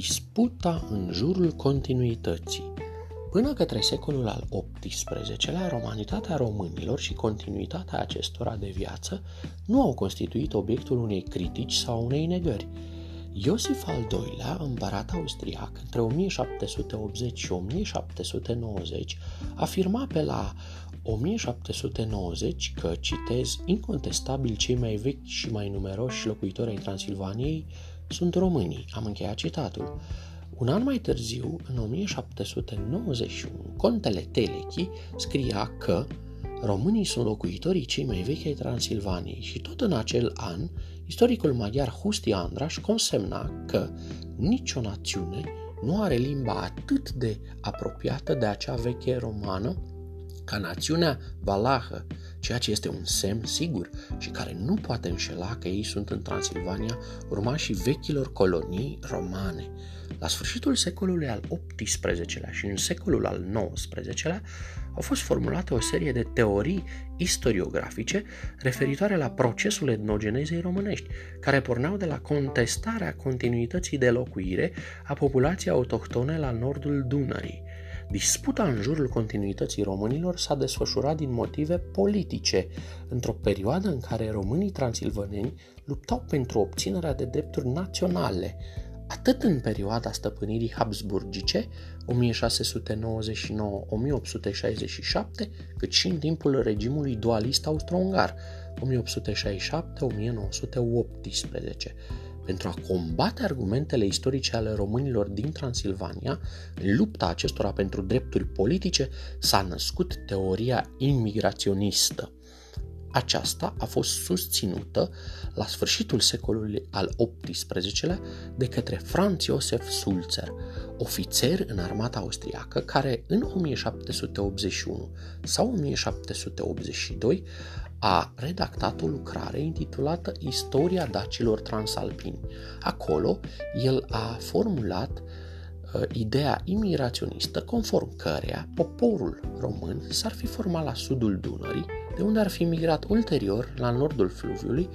Disputa în jurul continuității Până către secolul al XVIII-lea, romanitatea românilor și continuitatea acestora de viață nu au constituit obiectul unei critici sau unei negări. Iosif al II-lea, împărat austriac, între 1780 și 1790, afirma pe la 1790 că, citez, incontestabil cei mai vechi și mai numeroși locuitori ai Transilvaniei sunt românii. Am încheiat citatul. Un an mai târziu, în 1791, contele Telechi scria că românii sunt locuitorii cei mai vechi ai Transilvaniei și tot în acel an, istoricul maghiar Husti Andraș consemna că nicio națiune nu are limba atât de apropiată de acea veche romană ca națiunea valahă, ceea ce este un semn sigur și care nu poate înșela că ei sunt în Transilvania urmașii vechilor colonii romane. La sfârșitul secolului al XVIII-lea și în secolul al XIX-lea au fost formulate o serie de teorii istoriografice referitoare la procesul etnogenezei românești, care porneau de la contestarea continuității de locuire a populației autohtone la nordul Dunării, Disputa în jurul continuității românilor s-a desfășurat din motive politice, într-o perioadă în care românii transilvaneni luptau pentru obținerea de drepturi naționale, atât în perioada stăpânirii Habsburgice, 1699-1867, cât și în timpul regimului dualist austro-ungar, 1867-1918. Pentru a combate argumentele istorice ale românilor din Transilvania, în lupta acestora pentru drepturi politice, s-a născut teoria imigraționistă. Aceasta a fost susținută la sfârșitul secolului al XVIII-lea de către Franz Josef Sulzer, ofițer în armata austriacă care în 1781 sau 1782 a redactat o lucrare intitulată Istoria dacilor transalpini. Acolo, el a formulat uh, ideea imigraționistă conform căreia poporul român s-ar fi format la sudul Dunării, de unde ar fi migrat ulterior la nordul fluviului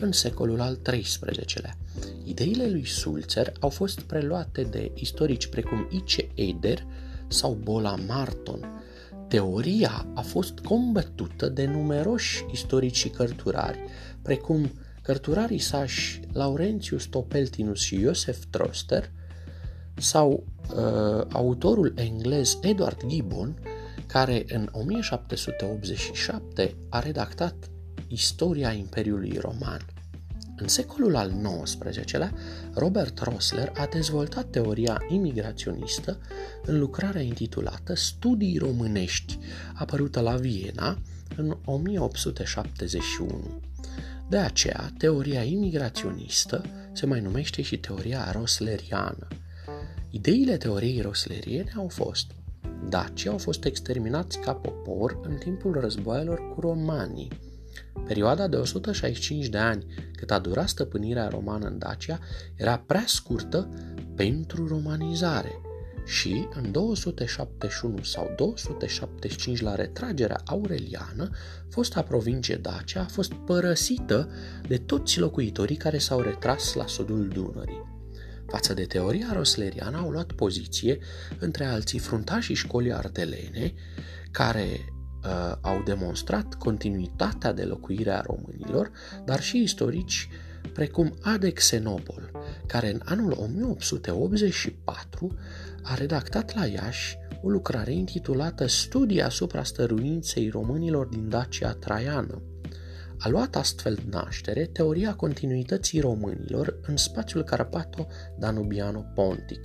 în secolul al XIII-lea. Ideile lui Sulzer au fost preluate de istorici precum I.C. Eder sau Bola Marton, Teoria a fost combătută de numeroși istorici și cărturari, precum cărturarii sași Laurentius Topeltinus și Joseph Troster, sau uh, autorul englez Edward Gibbon, care în 1787 a redactat Istoria Imperiului Roman. În secolul al XIX-lea, Robert Rossler a dezvoltat teoria imigraționistă în lucrarea intitulată Studii românești, apărută la Viena în 1871. De aceea, teoria imigraționistă se mai numește și teoria rosleriană. Ideile teoriei rosleriene au fost Dacii au fost exterminați ca popor în timpul războaielor cu romanii, Perioada de 165 de ani cât a durat stăpânirea romană în Dacia era prea scurtă pentru romanizare și în 271 sau 275 la retragerea aureliană, fosta provincie Dacia a fost părăsită de toți locuitorii care s-au retras la sudul Dunării. Față de teoria rosleriană au luat poziție între alții fruntașii școlii ardelene, care uh, au demonstrat continuitatea de locuire a românilor, dar și istorici precum Adexenopol, care în anul 1884 a redactat la Iași o lucrare intitulată Studii asupra stăruinței românilor din Dacia Traiană. A luat astfel naștere teoria continuității românilor în spațiul Carpato-Danubiano-Pontic.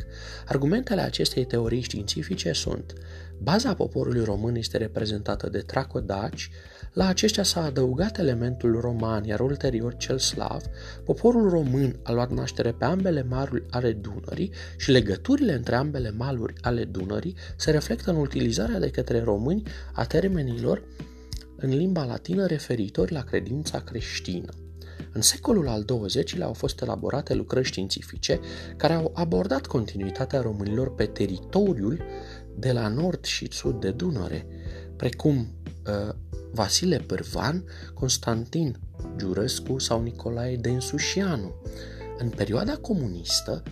Argumentele acestei teorii științifice sunt Baza poporului român este reprezentată de tracodaci, la aceștia s-a adăugat elementul roman, iar ulterior cel slav, poporul român a luat naștere pe ambele maluri ale Dunării și legăturile între ambele maluri ale Dunării se reflectă în utilizarea de către români a termenilor în limba latină referitori la credința creștină. În secolul al XX-lea au fost elaborate lucrări științifice care au abordat continuitatea românilor pe teritoriul de la nord și sud de Dunăre, precum uh, Vasile Pârvan, Constantin Giurescu sau Nicolae Densușianu. În perioada comunistă,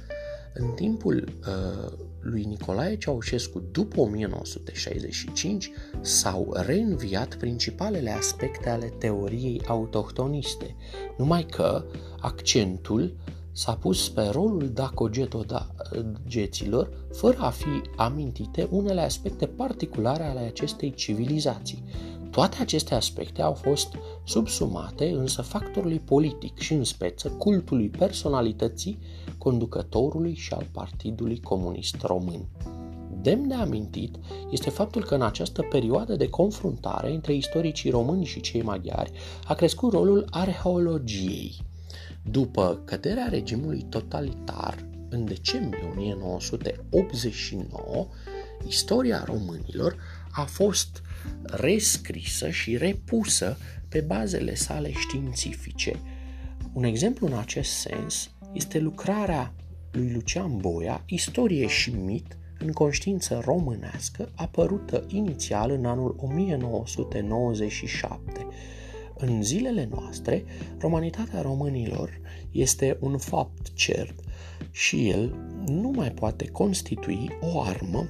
În timpul uh, lui Nicolae Ceaușescu după 1965 s-au reînviat principalele aspecte ale teoriei autohtoniste, numai că accentul s-a pus pe rolul dacogeților, fără a fi amintite unele aspecte particulare ale acestei civilizații. Toate aceste aspecte au fost subsumate însă factorului politic și în speță cultului personalității conducătorului și al Partidului Comunist Român. Demn de amintit este faptul că în această perioadă de confruntare între istoricii români și cei maghiari a crescut rolul arheologiei. După căderea regimului totalitar, în decembrie 1989, istoria românilor a fost rescrisă și repusă pe bazele sale științifice. Un exemplu în acest sens este lucrarea lui Lucian Boia, Istorie și mit în conștiință românească, apărută inițial în anul 1997. În zilele noastre, romanitatea românilor este un fapt cert și el nu mai poate constitui o armă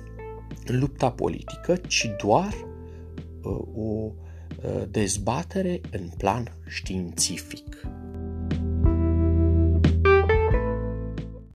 în lupta politică, ci doar uh, o uh, dezbatere în plan științific.